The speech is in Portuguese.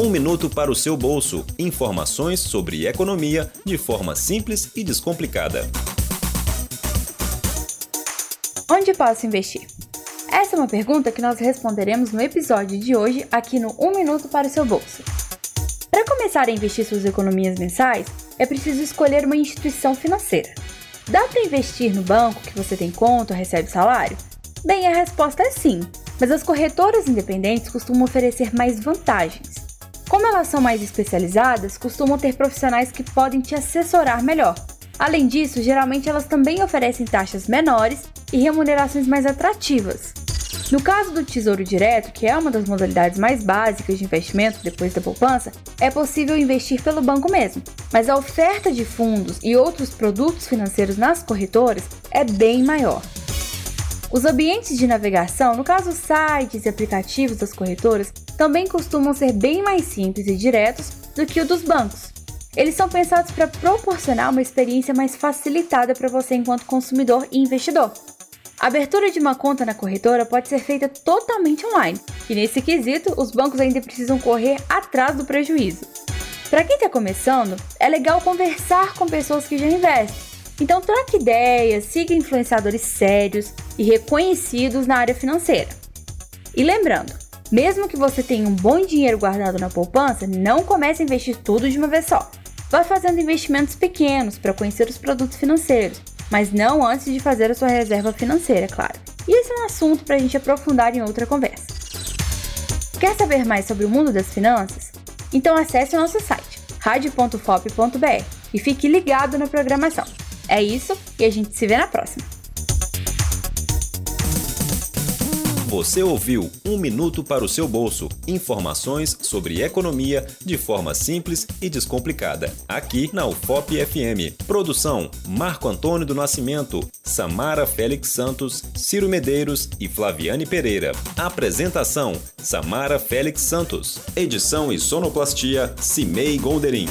Um minuto para o seu bolso. Informações sobre economia de forma simples e descomplicada. Onde posso investir? Essa é uma pergunta que nós responderemos no episódio de hoje aqui no Um Minuto para o seu bolso. Para começar a investir suas economias mensais, é preciso escolher uma instituição financeira. Dá para investir no banco que você tem conta ou recebe salário? Bem, a resposta é sim, mas as corretoras independentes costumam oferecer mais vantagens. Como elas são mais especializadas, costumam ter profissionais que podem te assessorar melhor. Além disso, geralmente elas também oferecem taxas menores e remunerações mais atrativas. No caso do Tesouro Direto, que é uma das modalidades mais básicas de investimento depois da poupança, é possível investir pelo banco mesmo, mas a oferta de fundos e outros produtos financeiros nas corretoras é bem maior. Os ambientes de navegação, no caso sites e aplicativos das corretoras, também costumam ser bem mais simples e diretos do que o dos bancos. Eles são pensados para proporcionar uma experiência mais facilitada para você enquanto consumidor e investidor. A abertura de uma conta na corretora pode ser feita totalmente online, e nesse quesito, os bancos ainda precisam correr atrás do prejuízo. Para quem está começando, é legal conversar com pessoas que já investem. Então troque ideias, siga influenciadores sérios e reconhecidos na área financeira. E lembrando, mesmo que você tenha um bom dinheiro guardado na poupança, não comece a investir tudo de uma vez só. Vá fazendo investimentos pequenos para conhecer os produtos financeiros mas não antes de fazer a sua reserva financeira, claro. E esse é um assunto para a gente aprofundar em outra conversa. Quer saber mais sobre o mundo das finanças? Então acesse o nosso site, radio.fop.br e fique ligado na programação. É isso e a gente se vê na próxima. Você ouviu Um Minuto para o seu Bolso. Informações sobre economia de forma simples e descomplicada. Aqui na UFOP FM. Produção: Marco Antônio do Nascimento, Samara Félix Santos, Ciro Medeiros e Flaviane Pereira. Apresentação: Samara Félix Santos. Edição e sonoplastia: Cimei Golderim.